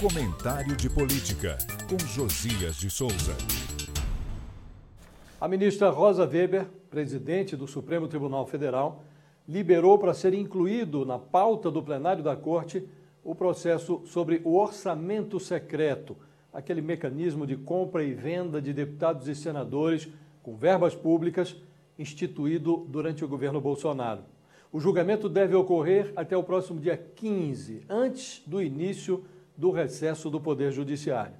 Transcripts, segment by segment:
Comentário de Política, com Josias de Souza. A ministra Rosa Weber, presidente do Supremo Tribunal Federal, liberou para ser incluído na pauta do plenário da Corte o processo sobre o orçamento secreto, aquele mecanismo de compra e venda de deputados e senadores com verbas públicas instituído durante o governo Bolsonaro. O julgamento deve ocorrer até o próximo dia 15, antes do início do recesso do Poder Judiciário.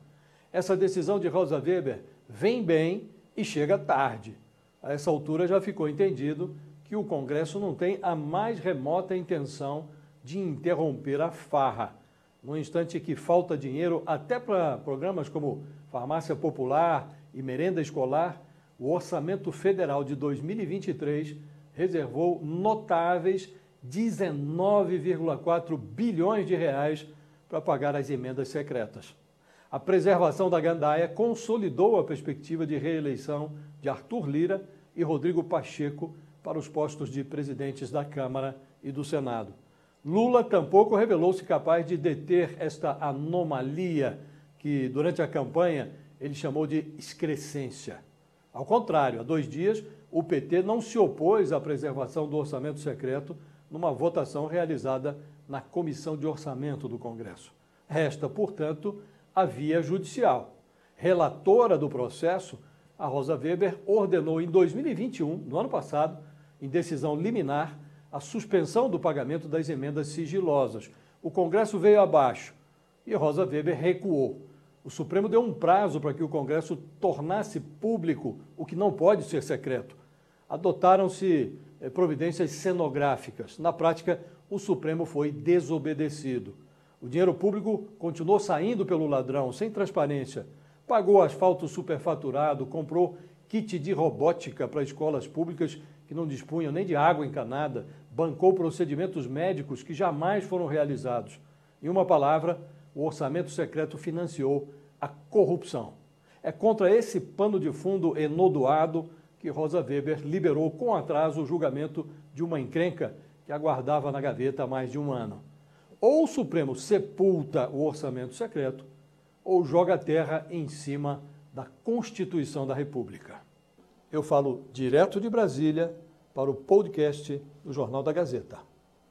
Essa decisão de Rosa Weber vem bem e chega tarde. A essa altura já ficou entendido que o Congresso não tem a mais remota intenção de interromper a farra. No instante que falta dinheiro até para programas como Farmácia Popular e Merenda Escolar, o Orçamento Federal de 2023 reservou notáveis 19,4 bilhões de reais para pagar as emendas secretas. A preservação da gandaia consolidou a perspectiva de reeleição de Arthur Lira e Rodrigo Pacheco para os postos de presidentes da Câmara e do Senado. Lula tampouco revelou-se capaz de deter esta anomalia que, durante a campanha, ele chamou de excrescência. Ao contrário, há dois dias, o PT não se opôs à preservação do orçamento secreto numa votação realizada na Comissão de Orçamento do Congresso. Resta, portanto, a via judicial. Relatora do processo, a Rosa Weber ordenou em 2021, no ano passado, em decisão liminar, a suspensão do pagamento das emendas sigilosas. O Congresso veio abaixo e Rosa Weber recuou. O Supremo deu um prazo para que o Congresso tornasse público o que não pode ser secreto. Adotaram-se providências cenográficas. Na prática, o Supremo foi desobedecido. O dinheiro público continuou saindo pelo ladrão, sem transparência. Pagou asfalto superfaturado, comprou kit de robótica para escolas públicas que não dispunham nem de água encanada, bancou procedimentos médicos que jamais foram realizados. Em uma palavra, o orçamento secreto financiou a corrupção. É contra esse pano de fundo enodoado que Rosa Weber liberou com atraso o julgamento de uma encrenca que aguardava na gaveta há mais de um ano. Ou o Supremo sepulta o orçamento secreto, ou joga a terra em cima da Constituição da República. Eu falo direto de Brasília para o podcast do Jornal da Gazeta.